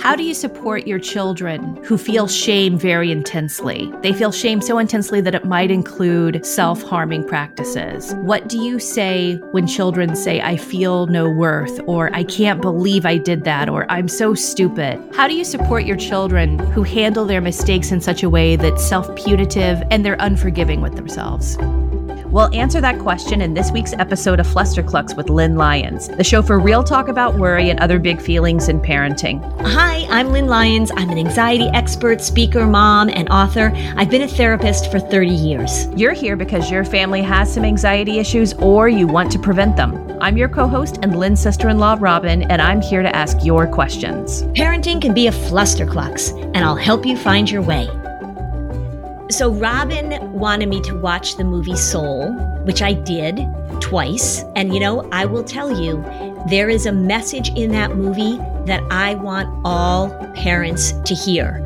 How do you support your children who feel shame very intensely? They feel shame so intensely that it might include self harming practices. What do you say when children say, I feel no worth, or I can't believe I did that, or I'm so stupid? How do you support your children who handle their mistakes in such a way that's self punitive and they're unforgiving with themselves? We'll answer that question in this week's episode of Flusterclux with Lynn Lyons, the show for real talk about worry and other big feelings in parenting. Hi, I'm Lynn Lyons. I'm an anxiety expert, speaker, mom, and author. I've been a therapist for 30 years. You're here because your family has some anxiety issues or you want to prevent them. I'm your co host and Lynn's sister in law, Robin, and I'm here to ask your questions. Parenting can be a flusterclux, and I'll help you find your way. So, Robin wanted me to watch the movie Soul, which I did twice. And, you know, I will tell you, there is a message in that movie that I want all parents to hear.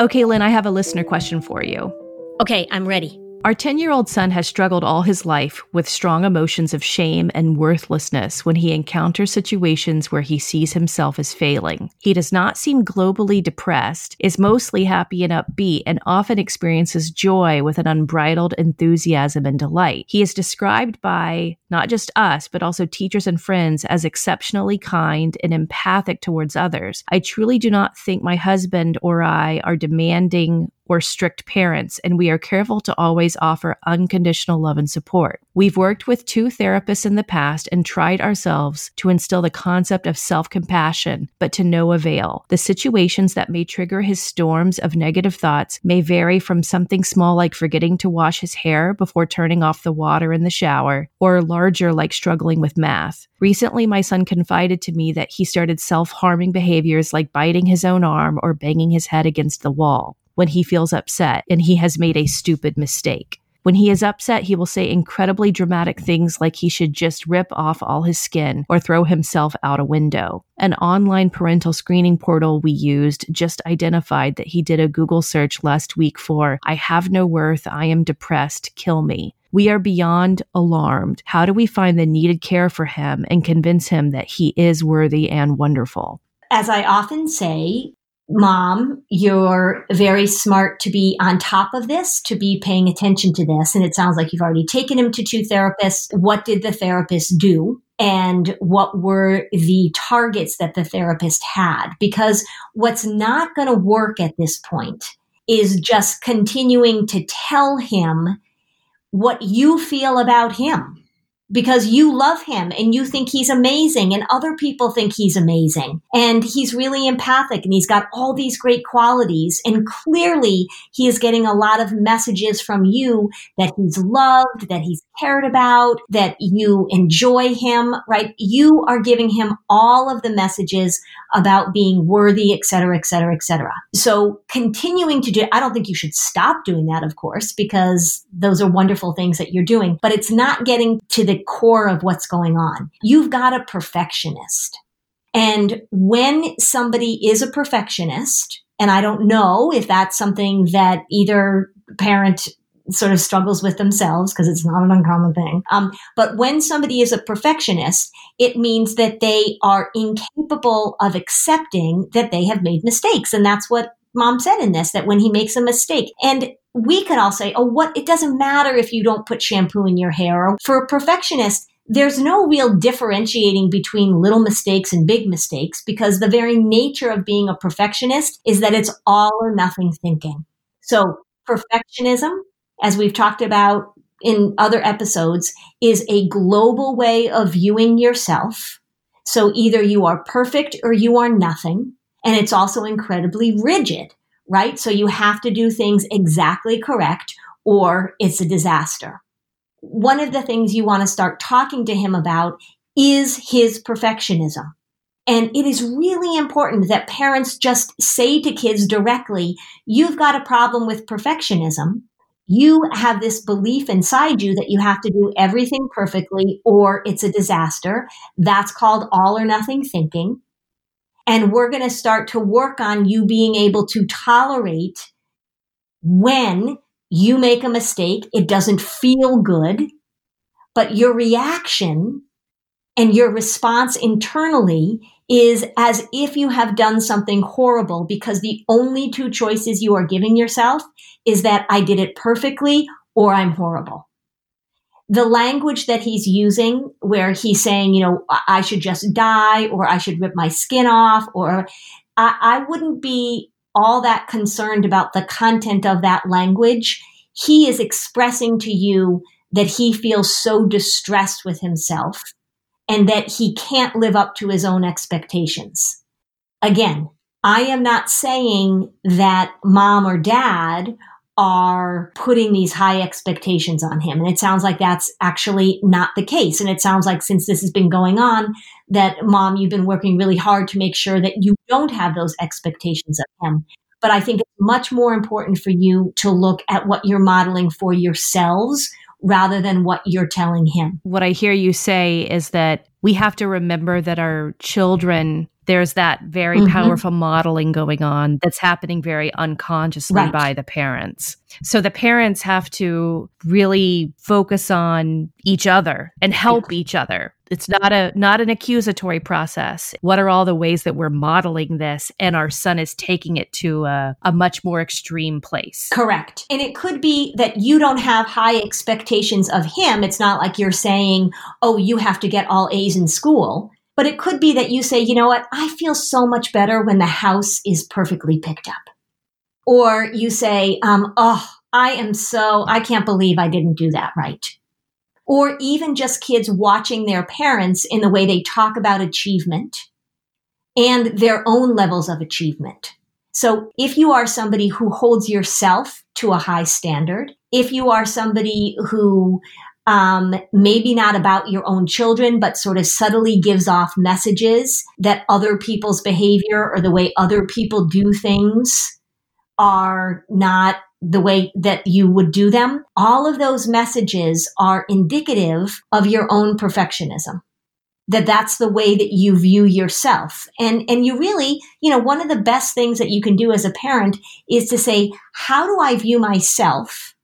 Okay, Lynn, I have a listener question for you. Okay, I'm ready. Our 10 year old son has struggled all his life with strong emotions of shame and worthlessness when he encounters situations where he sees himself as failing. He does not seem globally depressed, is mostly happy and upbeat, and often experiences joy with an unbridled enthusiasm and delight. He is described by not just us, but also teachers and friends as exceptionally kind and empathic towards others. I truly do not think my husband or I are demanding or strict parents, and we are careful to always offer unconditional love and support. We've worked with two therapists in the past and tried ourselves to instill the concept of self compassion, but to no avail. The situations that may trigger his storms of negative thoughts may vary from something small like forgetting to wash his hair before turning off the water in the shower, or larger like struggling with math. Recently, my son confided to me that he started self harming behaviors like biting his own arm or banging his head against the wall when he feels upset and he has made a stupid mistake. When he is upset, he will say incredibly dramatic things like he should just rip off all his skin or throw himself out a window. An online parental screening portal we used just identified that he did a Google search last week for, I have no worth, I am depressed, kill me. We are beyond alarmed. How do we find the needed care for him and convince him that he is worthy and wonderful? As I often say, mom, you're very smart to be on top of this, to be paying attention to this. And it sounds like you've already taken him to two therapists. What did the therapist do? And what were the targets that the therapist had? Because what's not going to work at this point is just continuing to tell him what you feel about him because you love him and you think he's amazing and other people think he's amazing. And he's really empathic and he's got all these great qualities. And clearly he is getting a lot of messages from you that he's loved that he's cared about that you enjoy him right you are giving him all of the messages about being worthy et cetera et cetera et cetera so continuing to do i don't think you should stop doing that of course because those are wonderful things that you're doing but it's not getting to the core of what's going on. You've got a perfectionist. And when somebody is a perfectionist, and I don't know if that's something that either parent sort of struggles with themselves because it's not an uncommon thing. Um, but when somebody is a perfectionist, it means that they are incapable of accepting that they have made mistakes. And that's what mom said in this that when he makes a mistake and we could all say, oh, what? It doesn't matter if you don't put shampoo in your hair. For a perfectionist, there's no real differentiating between little mistakes and big mistakes because the very nature of being a perfectionist is that it's all or nothing thinking. So perfectionism, as we've talked about in other episodes, is a global way of viewing yourself. So either you are perfect or you are nothing. And it's also incredibly rigid right? So you have to do things exactly correct or it's a disaster. One of the things you want to start talking to him about is his perfectionism. And it is really important that parents just say to kids directly, you've got a problem with perfectionism. You have this belief inside you that you have to do everything perfectly or it's a disaster. That's called all or nothing thinking. And we're going to start to work on you being able to tolerate when you make a mistake. It doesn't feel good, but your reaction and your response internally is as if you have done something horrible because the only two choices you are giving yourself is that I did it perfectly or I'm horrible. The language that he's using, where he's saying, you know, I should just die or I should rip my skin off, or I, I wouldn't be all that concerned about the content of that language. He is expressing to you that he feels so distressed with himself and that he can't live up to his own expectations. Again, I am not saying that mom or dad are putting these high expectations on him. And it sounds like that's actually not the case. And it sounds like since this has been going on, that mom, you've been working really hard to make sure that you don't have those expectations of him. But I think it's much more important for you to look at what you're modeling for yourselves rather than what you're telling him. What I hear you say is that we have to remember that our children there's that very mm-hmm. powerful modeling going on that's happening very unconsciously right. by the parents. So the parents have to really focus on each other and help each other. It's not a not an accusatory process. What are all the ways that we're modeling this and our son is taking it to a, a much more extreme place? Correct. And it could be that you don't have high expectations of him. It's not like you're saying, "Oh, you have to get all A's in school." But it could be that you say, you know what, I feel so much better when the house is perfectly picked up. Or you say, um, oh, I am so, I can't believe I didn't do that right. Or even just kids watching their parents in the way they talk about achievement and their own levels of achievement. So if you are somebody who holds yourself to a high standard, if you are somebody who um, maybe not about your own children, but sort of subtly gives off messages that other people's behavior or the way other people do things are not the way that you would do them. All of those messages are indicative of your own perfectionism that that's the way that you view yourself and and you really you know one of the best things that you can do as a parent is to say how do i view myself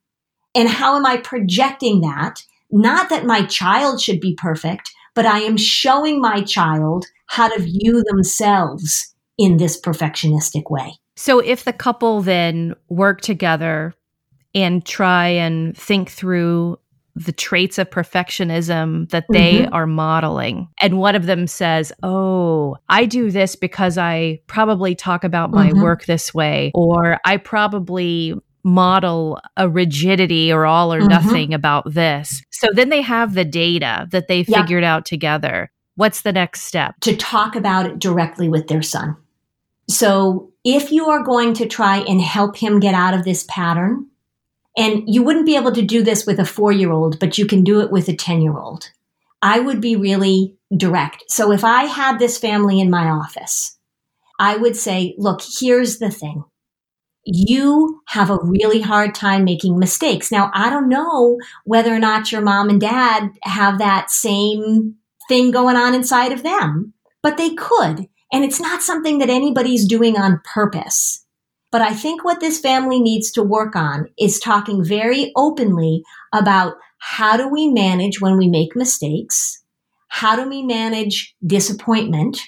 and how am i projecting that not that my child should be perfect, but I am showing my child how to view themselves in this perfectionistic way. So if the couple then work together and try and think through the traits of perfectionism that they mm-hmm. are modeling. And one of them says, Oh, I do this because I probably talk about my mm-hmm. work this way, or I probably model a rigidity or all or mm-hmm. nothing about this. So then they have the data that they figured out together. What's the next step? To talk about it directly with their son. So if you are going to try and help him get out of this pattern, and you wouldn't be able to do this with a four year old, but you can do it with a 10 year old. I would be really direct. So if I had this family in my office, I would say, look, here's the thing you have a really hard time making mistakes. Now, I don't know whether or not your mom and dad have that same thing going on inside of them, but they could. And it's not something that anybody's doing on purpose. But I think what this family needs to work on is talking very openly about how do we manage when we make mistakes? How do we manage disappointment?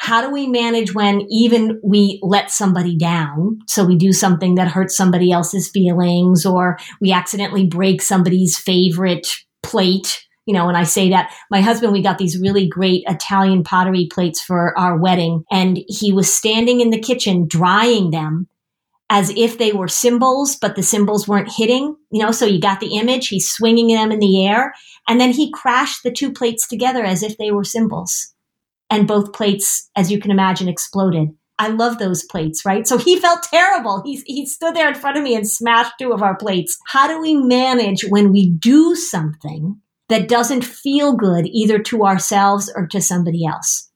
How do we manage when even we let somebody down? So we do something that hurts somebody else's feelings or we accidentally break somebody's favorite plate. You know, when I say that, my husband, we got these really great Italian pottery plates for our wedding and he was standing in the kitchen drying them as if they were cymbals, but the cymbals weren't hitting, you know, so you got the image. He's swinging them in the air and then he crashed the two plates together as if they were cymbals and both plates, as you can imagine, exploded. I love those plates, right? So he felt terrible. He, he stood there in front of me and smashed two of our plates. How do we manage when we do something that doesn't feel good either to ourselves or to somebody else?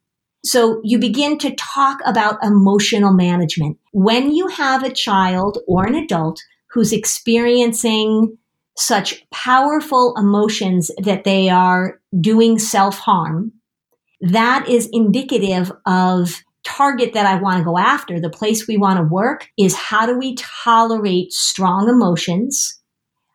So you begin to talk about emotional management. When you have a child or an adult who's experiencing such powerful emotions that they are doing self harm, that is indicative of target that I want to go after. The place we want to work is how do we tolerate strong emotions?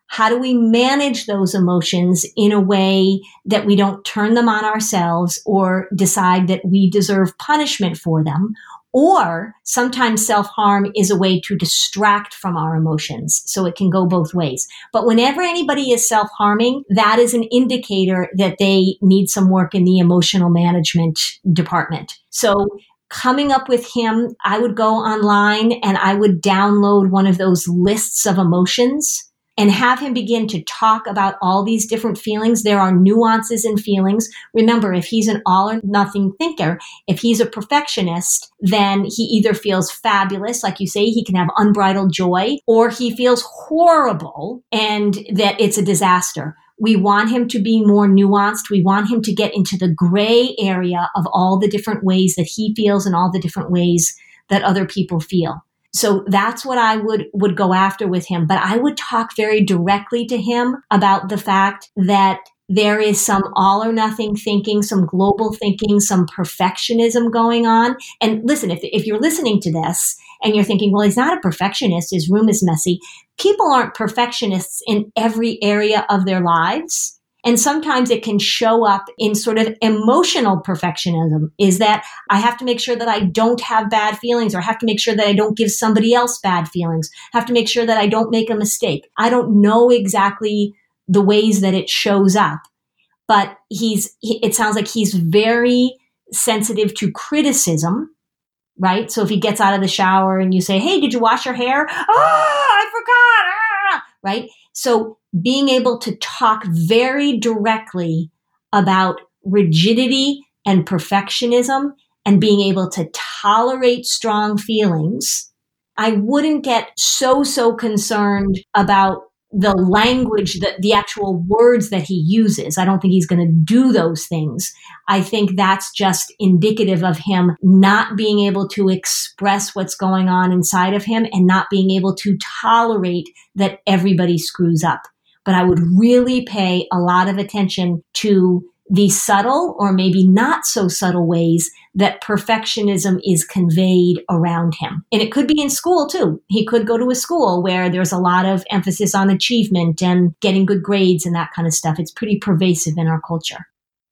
How do we manage those emotions in a way that we don't turn them on ourselves or decide that we deserve punishment for them or sometimes self harm is a way to distract from our emotions. So it can go both ways. But whenever anybody is self harming, that is an indicator that they need some work in the emotional management department. So coming up with him, I would go online and I would download one of those lists of emotions and have him begin to talk about all these different feelings. There are nuances in feelings. Remember, if he's an all or nothing thinker, if he's a perfectionist, then he either feels fabulous, like you say, he can have unbridled joy, or he feels horrible and that it's a disaster. We want him to be more nuanced. We want him to get into the gray area of all the different ways that he feels and all the different ways that other people feel. So that's what I would, would go after with him. But I would talk very directly to him about the fact that there is some all or nothing thinking, some global thinking, some perfectionism going on. And listen, if, if you're listening to this and you're thinking, well, he's not a perfectionist, his room is messy. People aren't perfectionists in every area of their lives. And sometimes it can show up in sort of emotional perfectionism is that I have to make sure that I don't have bad feelings or have to make sure that I don't give somebody else bad feelings. Have to make sure that I don't make a mistake. I don't know exactly the ways that it shows up, but he's, it sounds like he's very sensitive to criticism, right? So if he gets out of the shower and you say, Hey, did you wash your hair? Oh, I forgot. Ah! Right. So being able to talk very directly about rigidity and perfectionism and being able to tolerate strong feelings, I wouldn't get so, so concerned about the language that the actual words that he uses. I don't think he's going to do those things. I think that's just indicative of him not being able to express what's going on inside of him and not being able to tolerate that everybody screws up but I would really pay a lot of attention to the subtle or maybe not so subtle ways that perfectionism is conveyed around him. And it could be in school too. He could go to a school where there's a lot of emphasis on achievement and getting good grades and that kind of stuff. It's pretty pervasive in our culture.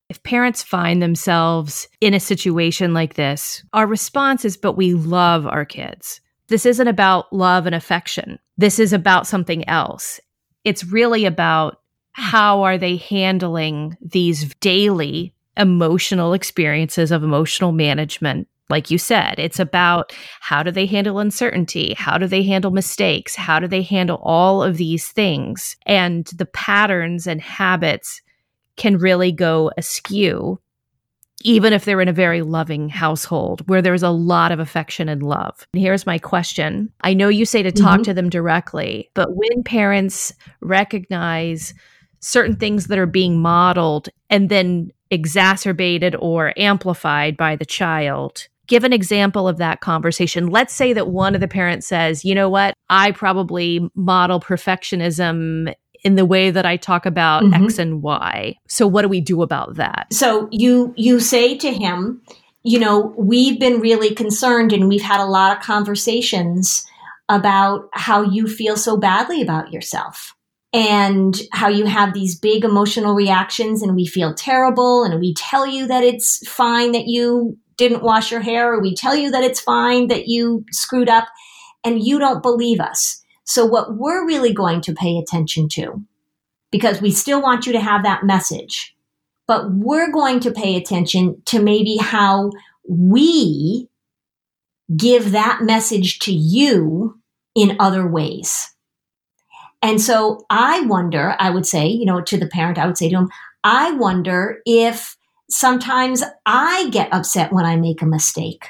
If parents find themselves in a situation like this, our response is, but we love our kids. This isn't about love and affection. This is about something else. It's really about mm. how are they handling these daily emotional experiences of emotional management like you said, it's about how do they handle uncertainty? How do they handle mistakes? How do they handle all of these things? And the patterns and habits can really go askew even if they're in a very loving household where there's a lot of affection and love. And here's my question I know you say to talk mm-hmm. to them directly, but when parents recognize certain things that are being modeled and then exacerbated or amplified by the child, give an example of that conversation. Let's say that one of the parents says, you know what, I probably model perfectionism in the way that I talk about mm-hmm. X and Y. So what do we do about that? So you you say to him, you know, we've been really concerned and we've had a lot of conversations about how you feel so badly about yourself and how you have these big emotional reactions and we feel terrible and we tell you that it's fine that you didn't wash your hair or we tell you that it's fine that you screwed up and you don't believe us. So what we're really going to pay attention to, because we still want you to have that message, but we're going to pay attention to maybe how we give that message to you in other ways. And so I wonder, I would say, you know, to the parent, I would say to him, I wonder if sometimes I get upset when I make a mistake.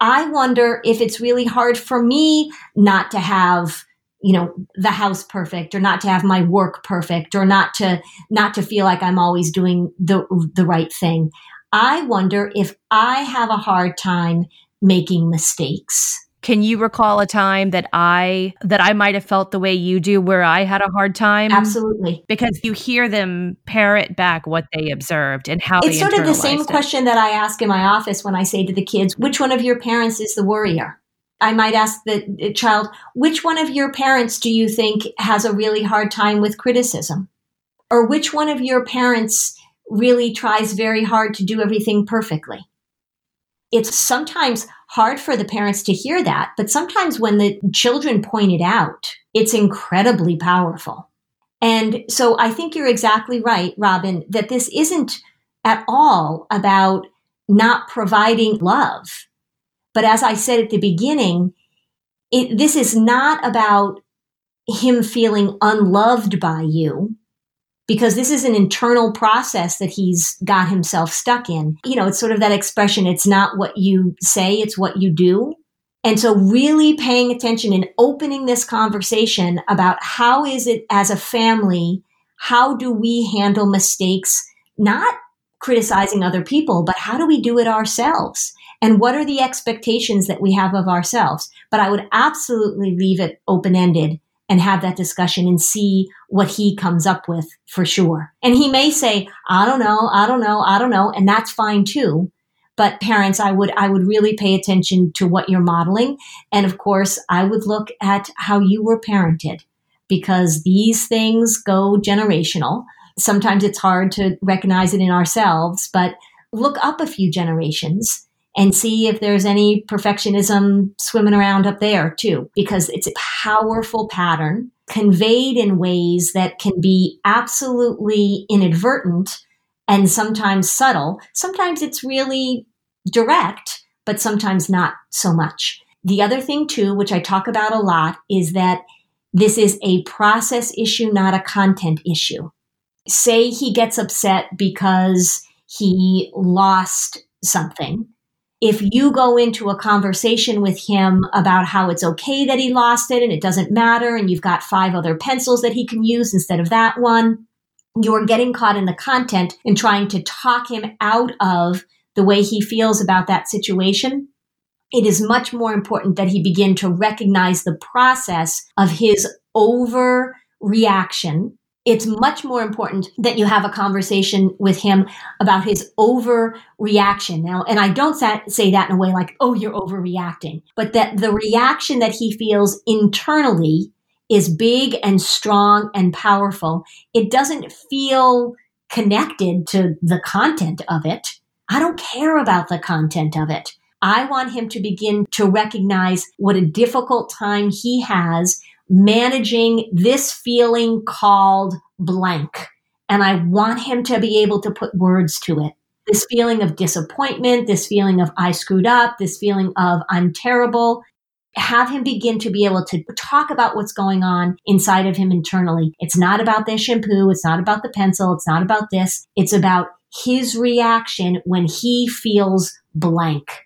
I wonder if it's really hard for me not to have you know the house perfect or not to have my work perfect or not to not to feel like I'm always doing the the right thing. I wonder if I have a hard time making mistakes. Can you recall a time that I that I might have felt the way you do where I had a hard time? Absolutely. Because you hear them parrot back what they observed and how It's sort of the same it. question that I ask in my office when I say to the kids, which one of your parents is the worrier? I might ask the child, which one of your parents do you think has a really hard time with criticism? Or which one of your parents really tries very hard to do everything perfectly? It's sometimes hard for the parents to hear that, but sometimes when the children point it out, it's incredibly powerful. And so I think you're exactly right, Robin, that this isn't at all about not providing love. But as I said at the beginning, it, this is not about him feeling unloved by you because this is an internal process that he's got himself stuck in. You know, it's sort of that expression, it's not what you say, it's what you do. And so really paying attention and opening this conversation about how is it as a family, how do we handle mistakes, not criticizing other people, but how do we do it ourselves? And what are the expectations that we have of ourselves? But I would absolutely leave it open ended and have that discussion and see what he comes up with for sure. And he may say, I don't know, I don't know, I don't know, and that's fine too. But parents, I would, I would really pay attention to what you're modeling. And of course, I would look at how you were parented because these things go generational. Sometimes it's hard to recognize it in ourselves, but look up a few generations and see if there's any perfectionism swimming around up there too, because it's a powerful pattern conveyed in ways that can be absolutely inadvertent and sometimes subtle. Sometimes it's really direct, but sometimes not so much. The other thing too, which I talk about a lot, is that this is a process issue, not a content issue. Say he gets upset because he lost something if you go into a conversation with him about how it's okay that he lost it and it doesn't matter, and you've got five other pencils that he can use instead of that one, you're getting caught in the content and trying to talk him out of the way he feels about that situation. It is much more important that he begin to recognize the process of his overreaction it's much more important that you have a conversation with him about his overreaction now. And I don't say that in a way like, oh, you're overreacting, but that the reaction that he feels internally is big and strong and powerful. It doesn't feel connected to the content of it. I don't care about the content of it. I want him to begin to recognize what a difficult time he has managing this feeling called blank. And I want him to be able to put words to it. This feeling of disappointment, this feeling of I screwed up, this feeling of I'm terrible. Have him begin to be able to talk about what's going on inside of him internally. It's not about the shampoo. It's not about the pencil. It's not about this. It's about his reaction when he feels blank.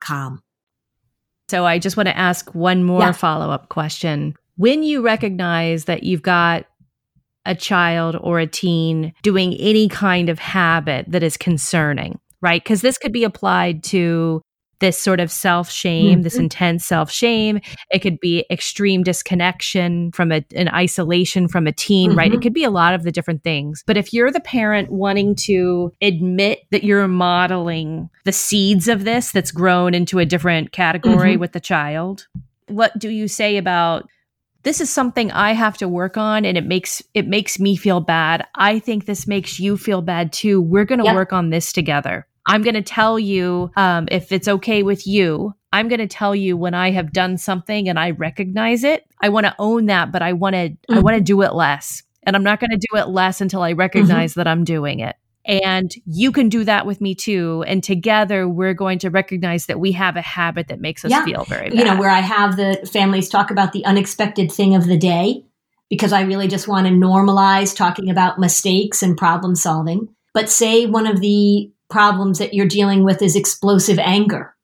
com. So I just want to ask one more yeah. follow up question. When you recognize that you've got a child or a teen doing any kind of habit that is concerning, right? Because this could be applied to this sort of self shame, mm-hmm. this intense self shame. It could be extreme disconnection from a, an isolation from a teen, mm-hmm. right? It mm-hmm. could be a lot of the different things. But if you're the parent wanting to admit that you're modeling the seeds of this that's grown into a different category mm-hmm. with the child, what do you say about this is something I have to work on and it makes it makes me feel bad. I think this makes you feel bad too. We're going to yep. work on this together. I'm going to tell you um, if it's okay with you. I'm going to tell you when I have done something and I recognize it. I want to own that, but I want to mm-hmm. I want to do it less. And I'm not going to do it less until I recognize mm-hmm. that I'm doing it. And you can do that with me too. And together we're going to recognize that we have a habit that makes us yeah. feel very bad. You know, where I have the families talk about the unexpected thing of the day because I really just want to normalize talking about mistakes and problem solving. But say one of the problems that you're dealing with is explosive anger.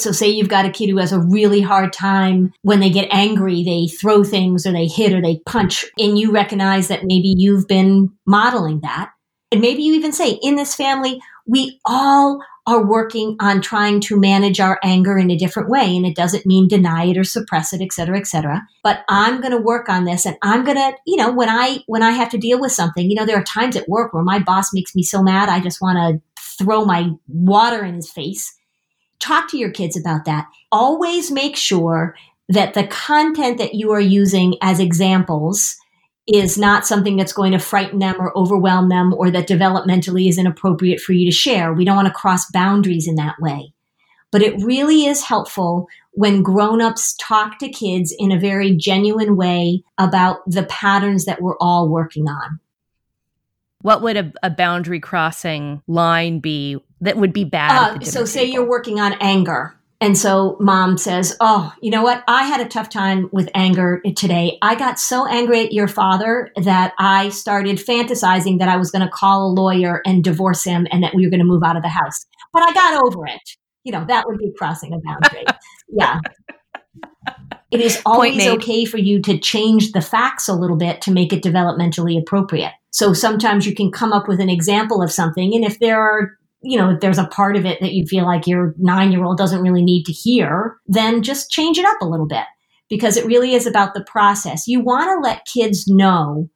So, say you've got a kid who has a really hard time when they get angry, they throw things or they hit or they punch, and you recognize that maybe you've been modeling that. And maybe you even say, in this family, we all are working on trying to manage our anger in a different way. And it doesn't mean deny it or suppress it, et cetera, et cetera. But I'm going to work on this. And I'm going to, you know, when I, when I have to deal with something, you know, there are times at work where my boss makes me so mad. I just want to throw my water in his face. Talk to your kids about that. Always make sure that the content that you are using as examples is not something that's going to frighten them or overwhelm them or that developmentally is inappropriate for you to share. We don't want to cross boundaries in that way. but it really is helpful when grown-ups talk to kids in a very genuine way about the patterns that we're all working on. What would a, a boundary crossing line be that would be bad? Uh, so, say table? you're working on anger. And so mom says, Oh, you know what? I had a tough time with anger today. I got so angry at your father that I started fantasizing that I was going to call a lawyer and divorce him and that we were going to move out of the house. But I got over it. You know, that would be crossing a boundary. yeah. It is always okay for you to change the facts a little bit to make it developmentally appropriate. So sometimes you can come up with an example of something. And if there are, you know, if there's a part of it that you feel like your nine year old doesn't really need to hear, then just change it up a little bit because it really is about the process. You want to let kids know,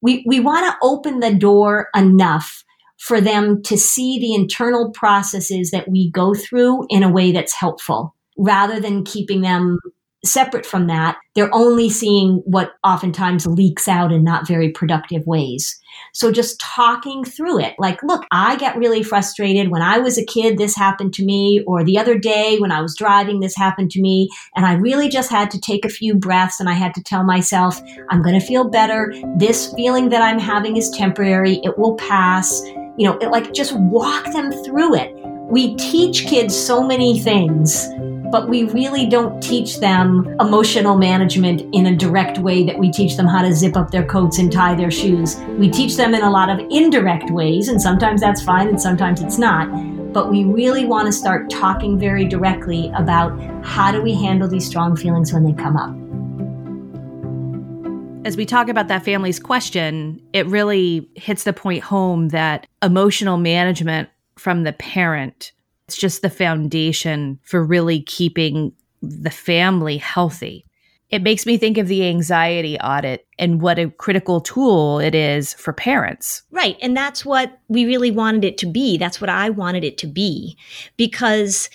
we, we want to open the door enough for them to see the internal processes that we go through in a way that's helpful rather than keeping them separate from that, they're only seeing what oftentimes leaks out in not very productive ways. So just talking through it, like, look, I get really frustrated. When I was a kid, this happened to me, or the other day when I was driving, this happened to me. And I really just had to take a few breaths and I had to tell myself, I'm going to feel better. This feeling that I'm having is temporary. It will pass. You know, it, like just walk them through it. We teach kids so many things but we really don't teach them emotional management in a direct way that we teach them how to zip up their coats and tie their shoes. We teach them in a lot of indirect ways, and sometimes that's fine and sometimes it's not. But we really want to start talking very directly about how do we handle these strong feelings when they come up. As we talk about that family's question, it really hits the point home that emotional management from the parent it's just the foundation for really keeping the family healthy. It makes me think of the anxiety audit and what a critical tool it is for parents. Right. And that's what we really wanted it to be. That's what I wanted it to be. Because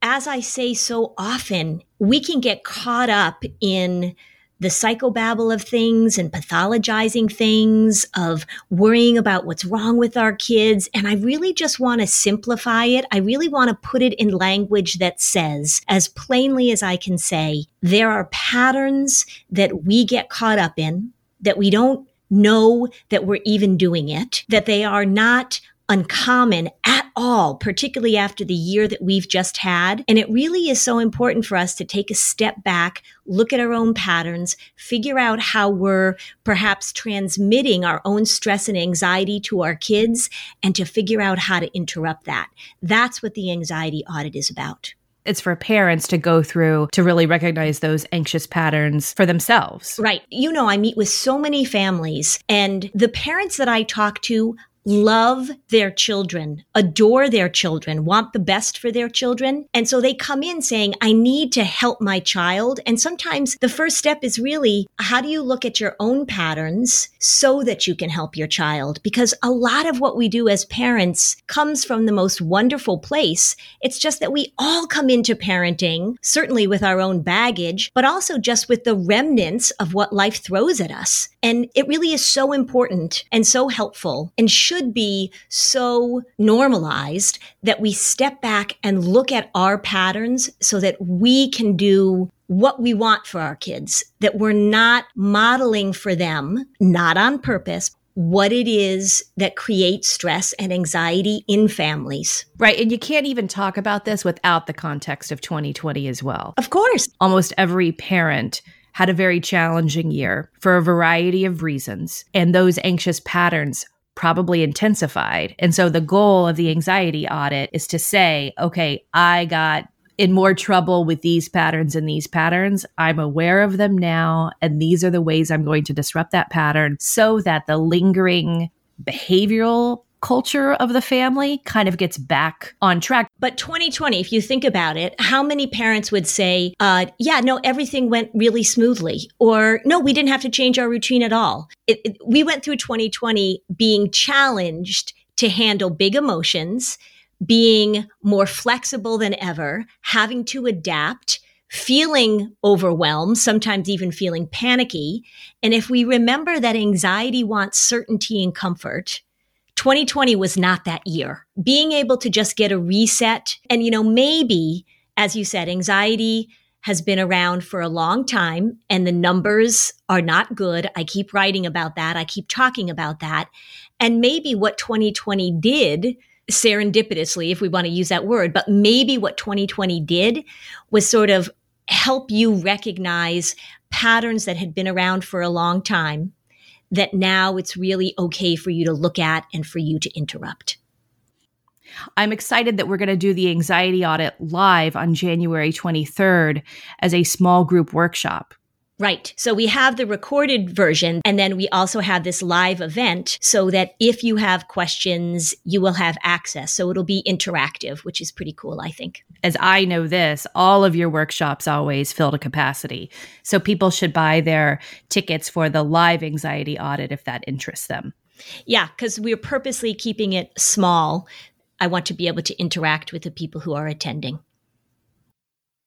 as I say so often, we can get caught up in the psychobabble of things and pathologizing things, of worrying about what's wrong with our kids. And I really just want to simplify it. I really want to put it in language that says, as plainly as I can say, there are patterns that we get caught up in that we don't know that we're even doing it, that they are not uncommon at all, particularly after the year that we've just had. And it really is so important for us to take a step back, look at our own patterns, figure out how we're perhaps transmitting our own stress and anxiety to our kids, and to figure out how to interrupt that. That's what the anxiety audit is about it's for parents to go through to really recognize those anxious patterns for themselves. Right. You know, I meet with so many families, and the parents that I talk to love their children, adore their children, want the best for their children. And so they come in saying, I need to help my child. And sometimes the first step is really, how do you look at your own patterns so that you can help your child? Because a lot of what we do as parents comes from the most wonderful place. It's just that we all come into parenting, certainly with our own baggage, but also just with the remnants of what life throws at us. And it really is so important and so helpful and should be so normalized that we step back and look at our patterns so that we can do what we want for our kids, that we're not modeling for them, not on purpose, what it is that creates stress and anxiety in families. Right. And you can't even talk about this without the context of 2020 as well. Of course. Almost every parent had a very challenging year for a variety of reasons. And those anxious patterns probably intensified. And so the goal of the anxiety audit is to say, okay, I got in more trouble with these patterns and these patterns. I'm aware of them now. And these are the ways I'm going to disrupt that pattern so that the lingering behavioral culture of the family kind of gets back on track. But 2020, if you think about it, how many parents would say, uh, yeah, no, everything went really smoothly, or no, we didn't have to change our routine at all? It, it, we went through 2020 being challenged to handle big emotions, being more flexible than ever, having to adapt feeling overwhelmed, sometimes even feeling panicky. And if we remember that anxiety wants certainty and comfort, 2020 was not that year. Being able to just get a reset and, you know, maybe, as you said, anxiety has been around for a long time and the numbers are not good. I keep writing about that. I keep talking about that. And maybe what 2020 did serendipitously, if we want to use that word, but maybe what 2020 did was sort of help you recognize patterns that had been around for a long time that now it's really okay for you to look at and for you to interrupt. I'm excited that we're going to do the anxiety audit live on January 23rd as a small group workshop. Right. So we have the recorded version and then we also have this live event so that if you have questions, you will have access. So it'll be interactive, which is pretty cool, I think. As I know this, all of your workshops always fill to capacity. So people should buy their tickets for the live anxiety audit if that interests them. Yeah, because we're purposely keeping it small. I want to be able to interact with the people who are attending.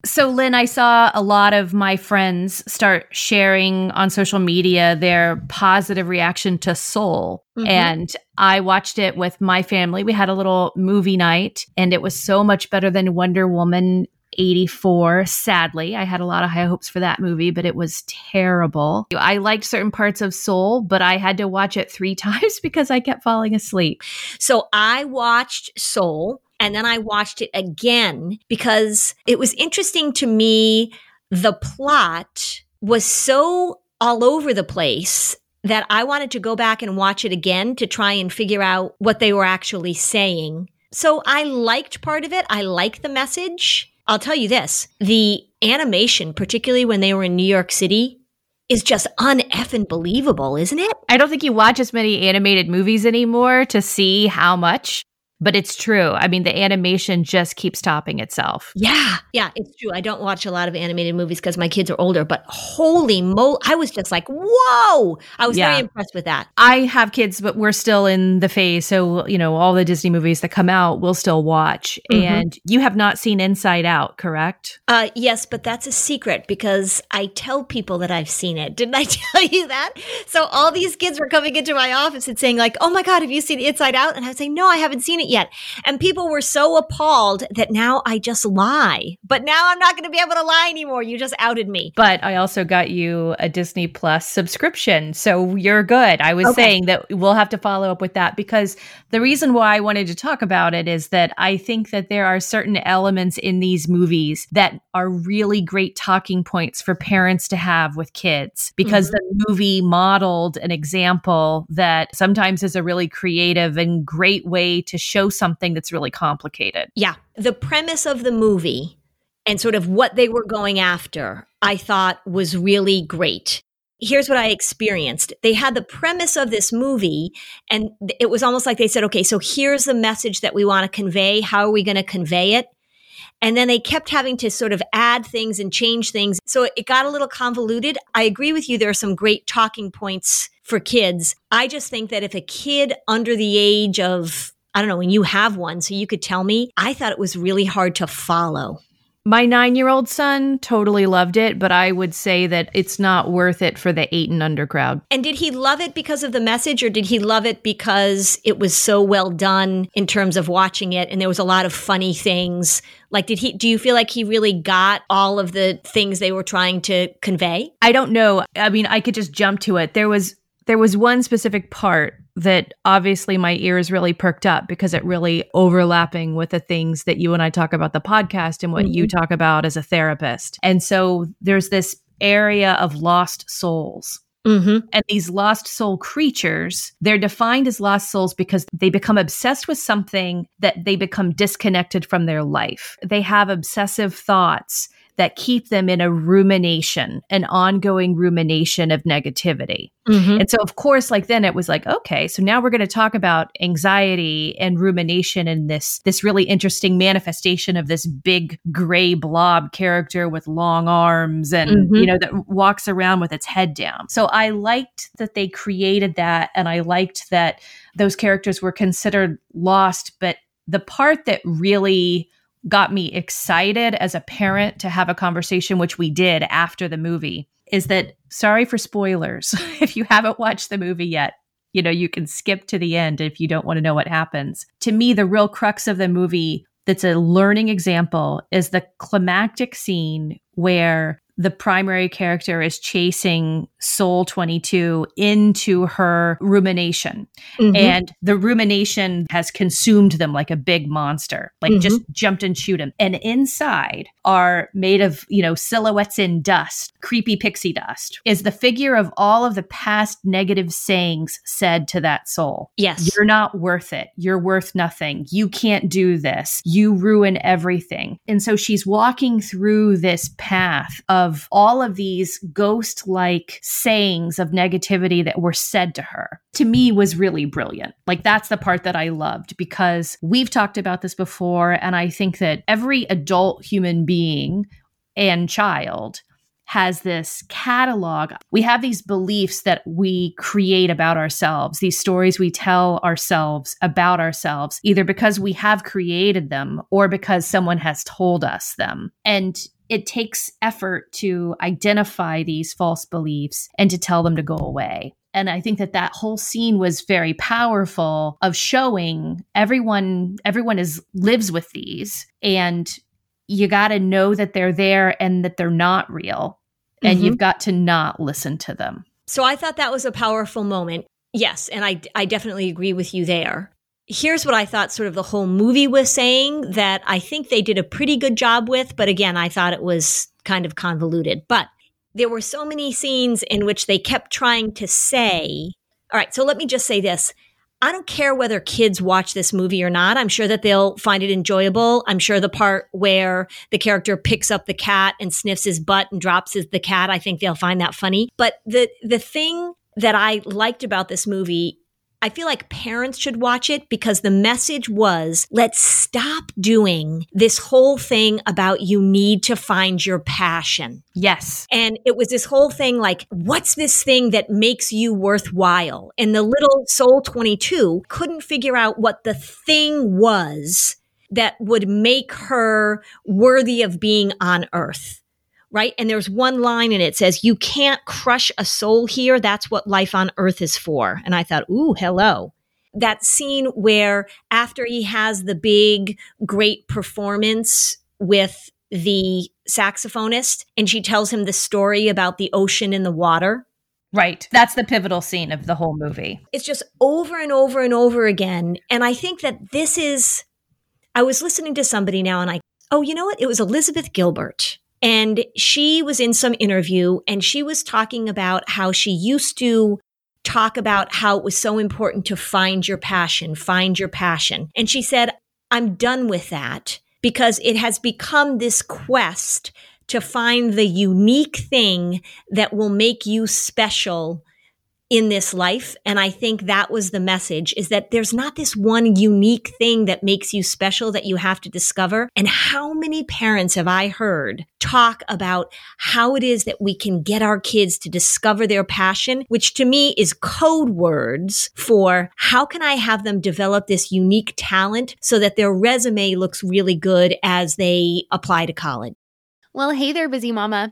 So, Lynn, I saw a lot of my friends start sharing on social media their positive reaction to Soul. Mm-hmm. And I watched it with my family. We had a little movie night, and it was so much better than Wonder Woman 84. Sadly, I had a lot of high hopes for that movie, but it was terrible. I liked certain parts of Soul, but I had to watch it three times because I kept falling asleep. So I watched Soul and then I watched it again because it was interesting to me. The plot was so all over the place that I wanted to go back and watch it again to try and figure out what they were actually saying. So I liked part of it. I like the message. I'll tell you this the animation, particularly when they were in New York City, is just uneffing believable, isn't it? I don't think you watch as many animated movies anymore to see how much but it's true. I mean, the animation just keeps topping itself. Yeah. Yeah, it's true. I don't watch a lot of animated movies because my kids are older, but holy mo, I was just like, whoa. I was yeah. very impressed with that. I have kids, but we're still in the phase. So, you know, all the Disney movies that come out, we'll still watch. Mm-hmm. And you have not seen Inside Out, correct? Uh, yes, but that's a secret because I tell people that I've seen it. Didn't I tell you that? So all these kids were coming into my office and saying, like, oh my God, have you seen Inside Out? And I was saying, no, I haven't seen it yet. And people were so appalled that now I just lie. But now I'm not going to be able to lie anymore. You just outed me. But I also got you a Disney Plus subscription. So you're good. I was okay. saying that we'll have to follow up with that because the reason why I wanted to talk about it is that I think that there are certain elements in these movies that are really great talking points for parents to have with kids because mm-hmm. the movie modeled an example that sometimes is a really creative and great way to show something that's really complicated. Yeah. The premise of the movie and sort of what they were going after, I thought was really great. Here's what I experienced. They had the premise of this movie, and it was almost like they said, okay, so here's the message that we want to convey. How are we going to convey it? And then they kept having to sort of add things and change things. So it got a little convoluted. I agree with you. There are some great talking points for kids. I just think that if a kid under the age of I don't know, when you have one, so you could tell me, I thought it was really hard to follow. My nine year old son totally loved it, but I would say that it's not worth it for the eight and under crowd. And did he love it because of the message, or did he love it because it was so well done in terms of watching it and there was a lot of funny things? Like, did he, do you feel like he really got all of the things they were trying to convey? I don't know. I mean, I could just jump to it. There was, there was one specific part that obviously my ears really perked up because it really overlapping with the things that you and I talk about the podcast and what mm-hmm. you talk about as a therapist. And so there's this area of lost souls. Mm-hmm. And these lost soul creatures, they're defined as lost souls because they become obsessed with something that they become disconnected from their life. They have obsessive thoughts that keep them in a rumination, an ongoing rumination of negativity. Mm-hmm. And so, of course, like then it was like, okay, so now we're going to talk about anxiety and rumination and this this really interesting manifestation of this big gray blob character with long arms and mm-hmm. you know that walks around with its head down. So I liked that they created that, and I liked that those characters were considered lost, but the part that really got me excited as a parent to have a conversation, which we did after the movie, is that sorry for spoilers if you haven't watched the movie yet. you know, you can skip to the end if you don't want to know what happens. To me, the real crux of the movie that's a learning example is the climactic scene where the primary character is chasing Soul 22 into her rumination. Mm-hmm. And the rumination has consumed them like a big monster, like mm-hmm. just jumped and chewed them. And inside are made of, you know, silhouettes in dust, creepy pixie dust, is the figure of all of the past negative sayings said to that soul. Yes. You're not worth it. You're worth nothing. You can't do this. You ruin everything. And so she's walking through this path of of all of these ghost like sayings of negativity that were said to her to me was really brilliant. Like that's the part that I loved because we've talked about this before. And I think that every adult human being and child has this catalog. We have these beliefs that we create about ourselves, these stories we tell ourselves about ourselves, either because we have created them or because someone has told us them. And it takes effort to identify these false beliefs and to tell them to go away. And I think that that whole scene was very powerful of showing everyone everyone is lives with these and you got to know that they're there and that they're not real and mm-hmm. you've got to not listen to them. So I thought that was a powerful moment. Yes, and I I definitely agree with you there here's what I thought sort of the whole movie was saying that I think they did a pretty good job with, but again, I thought it was kind of convoluted. But there were so many scenes in which they kept trying to say, all right, so let me just say this. I don't care whether kids watch this movie or not. I'm sure that they'll find it enjoyable. I'm sure the part where the character picks up the cat and sniffs his butt and drops his, the cat, I think they'll find that funny. But the the thing that I liked about this movie I feel like parents should watch it because the message was let's stop doing this whole thing about you need to find your passion. Yes. And it was this whole thing like, what's this thing that makes you worthwhile? And the little Soul 22 couldn't figure out what the thing was that would make her worthy of being on earth right? And there's one line and it says, You can't crush a soul here. That's what life on earth is for. And I thought, Ooh, hello. That scene where after he has the big, great performance with the saxophonist and she tells him the story about the ocean and the water. Right. That's the pivotal scene of the whole movie. It's just over and over and over again. And I think that this is, I was listening to somebody now and I, oh, you know what? It was Elizabeth Gilbert and she was in some interview and she was talking about how she used to talk about how it was so important to find your passion, find your passion. And she said, I'm done with that because it has become this quest to find the unique thing that will make you special in this life. And I think that was the message is that there's not this one unique thing that makes you special that you have to discover. And how many parents have I heard talk about how it is that we can get our kids to discover their passion, which to me is code words for how can I have them develop this unique talent so that their resume looks really good as they apply to college. Well, hey there, busy mama.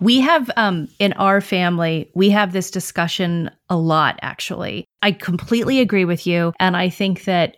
We have um, in our family, we have this discussion a lot, actually. I completely agree with you. And I think that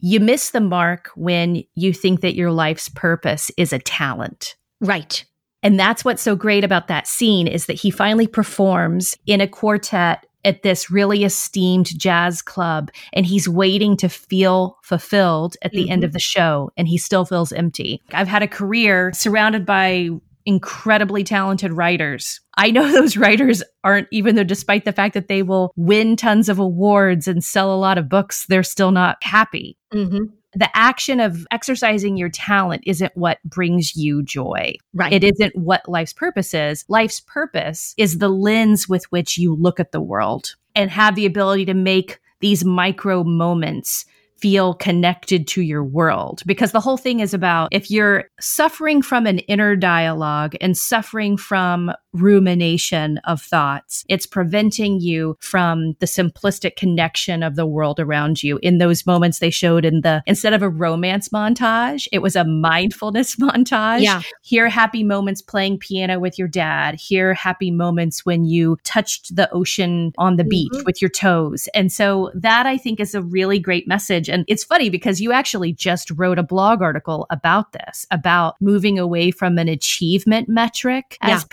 you miss the mark when you think that your life's purpose is a talent. Right. And that's what's so great about that scene is that he finally performs in a quartet at this really esteemed jazz club and he's waiting to feel fulfilled at the mm-hmm. end of the show and he still feels empty. I've had a career surrounded by incredibly talented writers. I know those writers aren't, even though despite the fact that they will win tons of awards and sell a lot of books, they're still not happy. Mm-hmm. The action of exercising your talent isn't what brings you joy. Right. It isn't what life's purpose is. Life's purpose is the lens with which you look at the world and have the ability to make these micro moments feel connected to your world. Because the whole thing is about if you're suffering from an inner dialogue and suffering from rumination of thoughts, it's preventing you from the simplistic connection of the world around you. In those moments they showed in the, instead of a romance montage, it was a mindfulness montage. Yeah. Here, happy moments playing piano with your dad. Here, happy moments when you touched the ocean on the mm-hmm. beach with your toes. And so that I think is a really great message and it's funny because you actually just wrote a blog article about this, about moving away from an achievement metric as yeah.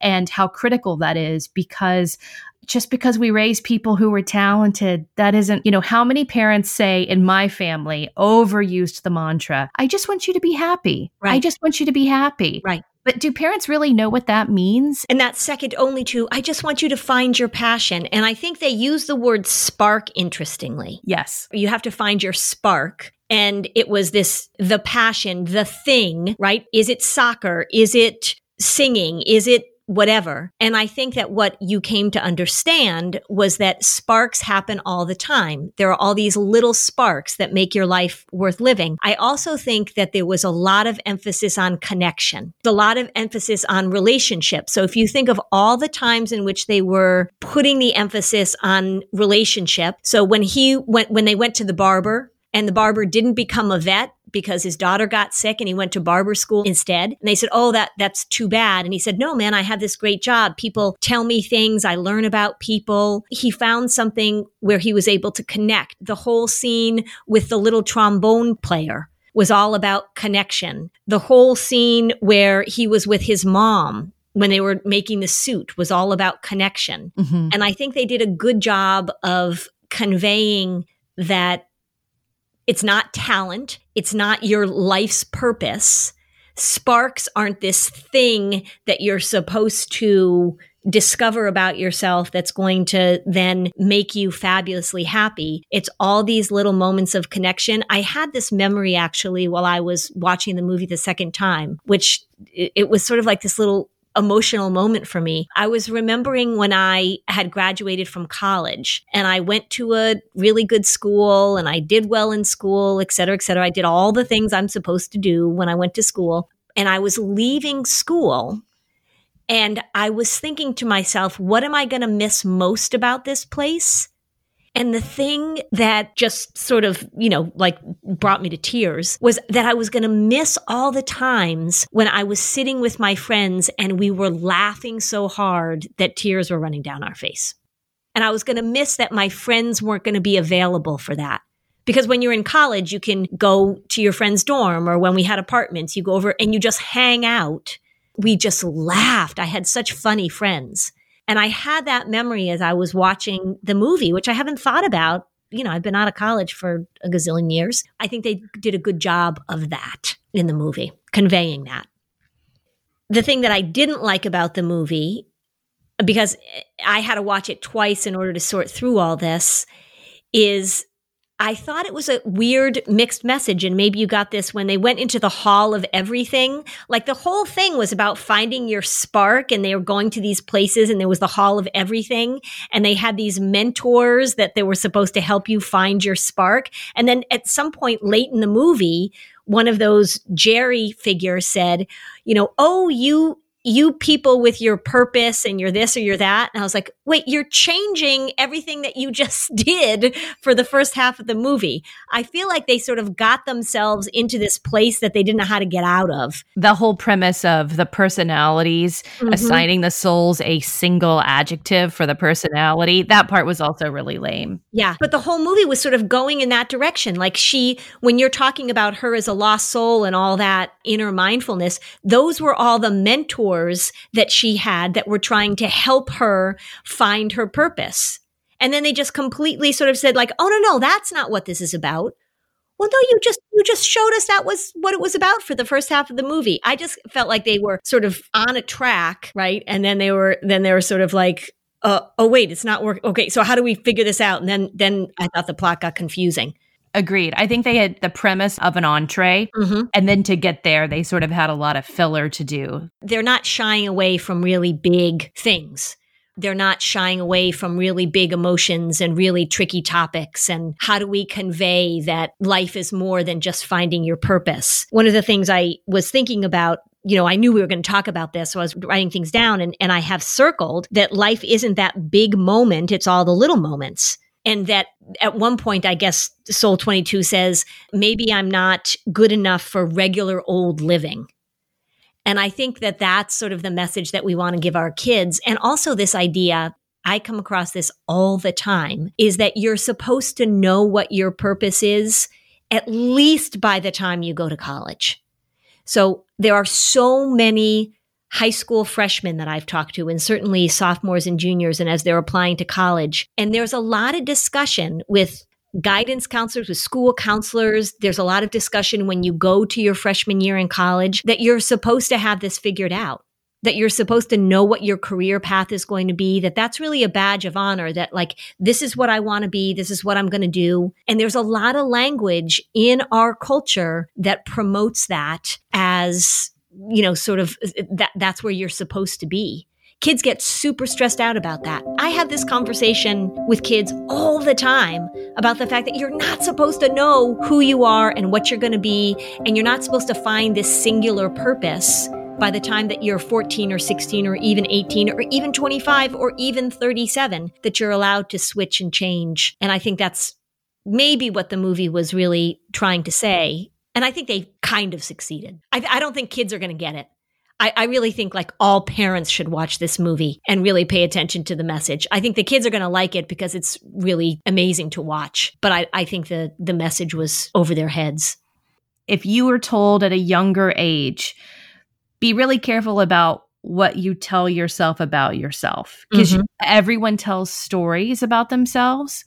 And how critical that is because just because we raise people who are talented, that isn't, you know, how many parents say in my family overused the mantra, I just want you to be happy. Right. I just want you to be happy. Right. But do parents really know what that means? And that's second only to, I just want you to find your passion. And I think they use the word spark interestingly. Yes. You have to find your spark. And it was this, the passion, the thing, right? Is it soccer? Is it singing? Is it whatever. And I think that what you came to understand was that sparks happen all the time. There are all these little sparks that make your life worth living. I also think that there was a lot of emphasis on connection, a lot of emphasis on relationships. So if you think of all the times in which they were putting the emphasis on relationship. So when he went, when they went to the barber, and the barber didn't become a vet because his daughter got sick and he went to barber school instead. And they said, "Oh, that that's too bad." And he said, "No, man, I have this great job. People tell me things, I learn about people." He found something where he was able to connect. The whole scene with the little trombone player was all about connection. The whole scene where he was with his mom when they were making the suit was all about connection. Mm-hmm. And I think they did a good job of conveying that it's not talent. It's not your life's purpose. Sparks aren't this thing that you're supposed to discover about yourself that's going to then make you fabulously happy. It's all these little moments of connection. I had this memory actually while I was watching the movie the second time, which it was sort of like this little emotional moment for me. I was remembering when I had graduated from college and I went to a really good school and I did well in school, et cetera, et cetera. I did all the things I'm supposed to do when I went to school. And I was leaving school and I was thinking to myself, what am I going to miss most about this place? And the thing that just sort of, you know, like brought me to tears was that I was going to miss all the times when I was sitting with my friends and we were laughing so hard that tears were running down our face. And I was going to miss that my friends weren't going to be available for that. Because when you're in college, you can go to your friend's dorm or when we had apartments, you go over and you just hang out we just laughed. I had such funny friends. And I had that memory as I was watching the movie, which I haven't thought about. You know, I've been out of college for a gazillion years. I think they did a good job of that in the movie, conveying that. The thing that I didn't like about the movie, because I had to watch it twice in order to sort through all this, is I thought it was a weird mixed message. And maybe you got this when they went into the hall of everything. Like the whole thing was about finding your spark and they were going to these places and there was the hall of everything. And they had these mentors that they were supposed to help you find your spark. And then at some point late in the movie, one of those Jerry figures said, you know, oh, you, you people with your purpose and you're this or you're that. And I was like, wait, you're changing everything that you just did for the first half of the movie. I feel like they sort of got themselves into this place that they didn't know how to get out of. The whole premise of the personalities mm-hmm. assigning the souls a single adjective for the personality, that part was also really lame. Yeah. But the whole movie was sort of going in that direction. Like she, when you're talking about her as a lost soul and all that inner mindfulness, those were all the mentors mentors that she had that were trying to help her find her purpose. And then they just completely sort of said like, "Oh no, no, that's not what this is about." Well, no, you just you just showed us that was what it was about for the first half of the movie. I just felt like they were sort of on a track, right? And then they were then they were sort of like, uh, "Oh wait, it's not working." Okay, so how do we figure this out? And then then I thought the plot got confusing. Agreed. I think they had the premise of an entree, mm-hmm. and then to get there, they sort of had a lot of filler to do. They're not shying away from really big things. They're not shying away from really big emotions and really tricky topics. And how do we convey that life is more than just finding your purpose? One of the things I was thinking about you know, I knew we were going to talk about this. So I was writing things down and, and I have circled that life isn't that big moment. It's all the little moments and that at one point i guess soul 22 says maybe i'm not good enough for regular old living. And i think that that's sort of the message that we want to give our kids. And also this idea i come across this all the time is that you're supposed to know what your purpose is at least by the time you go to college. So there are so many high school freshmen that I've talked to, and certainly sophomores and juniors, and as they're applying to college. And there's a lot of discussion with guidance counselors, with school counselors. There's a lot of discussion when you go to your freshman year in college that you're supposed to have this figured out. That you're supposed to know what your career path is going to be, that that's really a badge of honor, that like, this is what I want to be, this is what I'm going to do. And there's a lot of language in our culture that promotes that as you know, sort of uh, that that's where you're supposed to be. Kids get super stressed out about that. I have this conversation with kids all the time about the fact that you're not supposed to know who you are and what you're going to be, and you're not supposed to find this singular purpose by the time that you're 14 or 16 or even 18 or even 25 or even 37 that you're allowed to switch and change. And I think that's maybe what the movie was really trying to say and I think they kind of succeeded. I, I don't think kids are going to get it. I, I, really think like all parents should watch this movie and really pay attention to the message. I think the kids are going to like it because it's really amazing to watch. But I, I think the the message was over their heads. If you were told at a younger age, be really careful about what you tell yourself about yourself because mm-hmm. everyone tells stories about themselves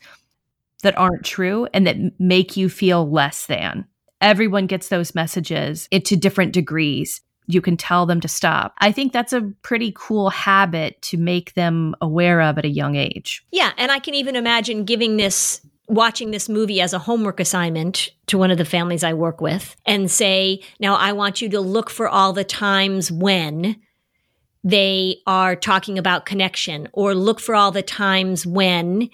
that aren't true and that make you feel less than. Everyone gets those messages it to different degrees. You can tell them to stop. I think that's a pretty cool habit to make them aware of at a young age. Yeah. And I can even imagine giving this watching this movie as a homework assignment to one of the families I work with and say, now I want you to look for all the times when they are talking about connection or look for all the times when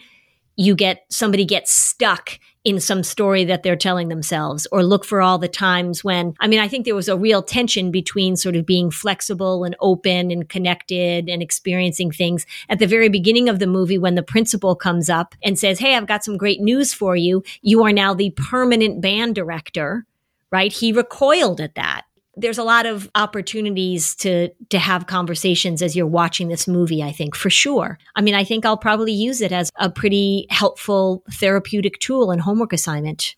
you get somebody gets stuck in some story that they're telling themselves or look for all the times when I mean I think there was a real tension between sort of being flexible and open and connected and experiencing things at the very beginning of the movie when the principal comes up and says hey I've got some great news for you. You are now the permanent band director right? He recoiled at that there's a lot of opportunities to to have conversations as you're watching this movie i think for sure i mean i think i'll probably use it as a pretty helpful therapeutic tool and homework assignment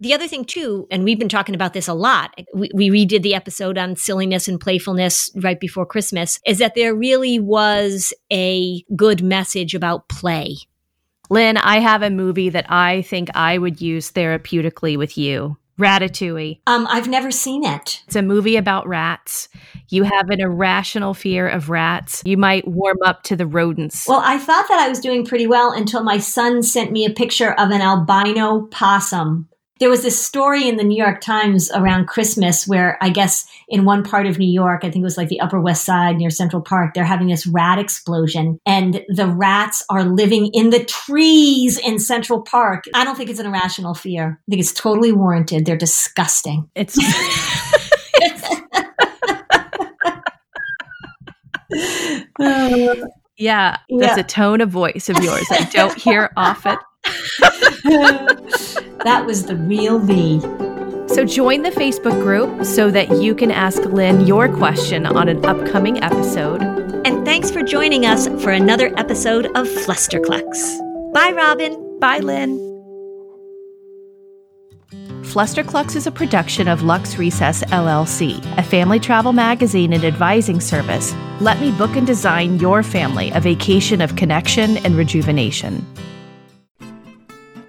The other thing, too, and we've been talking about this a lot, we, we redid the episode on silliness and playfulness right before Christmas, is that there really was a good message about play. Lynn, I have a movie that I think I would use therapeutically with you. Ratatouille. Um, I've never seen it. It's a movie about rats. You have an irrational fear of rats. You might warm up to the rodents. Well, I thought that I was doing pretty well until my son sent me a picture of an albino possum there was this story in the New York Times around Christmas where I guess in one part of New York, I think it was like the Upper West Side near Central Park, they're having this rat explosion and the rats are living in the trees in Central Park. I don't think it's an irrational fear. I think it's totally warranted. They're disgusting. It's yeah, that's Yeah. a tone of voice of yours I don't hear often. that was the real me. So join the Facebook group so that you can ask Lynn your question on an upcoming episode. And thanks for joining us for another episode of Flusterclux. Bye, Robin. Bye, Lynn. Flusterclux is a production of Lux Recess LLC, a family travel magazine and advising service. Let me book and design your family a vacation of connection and rejuvenation.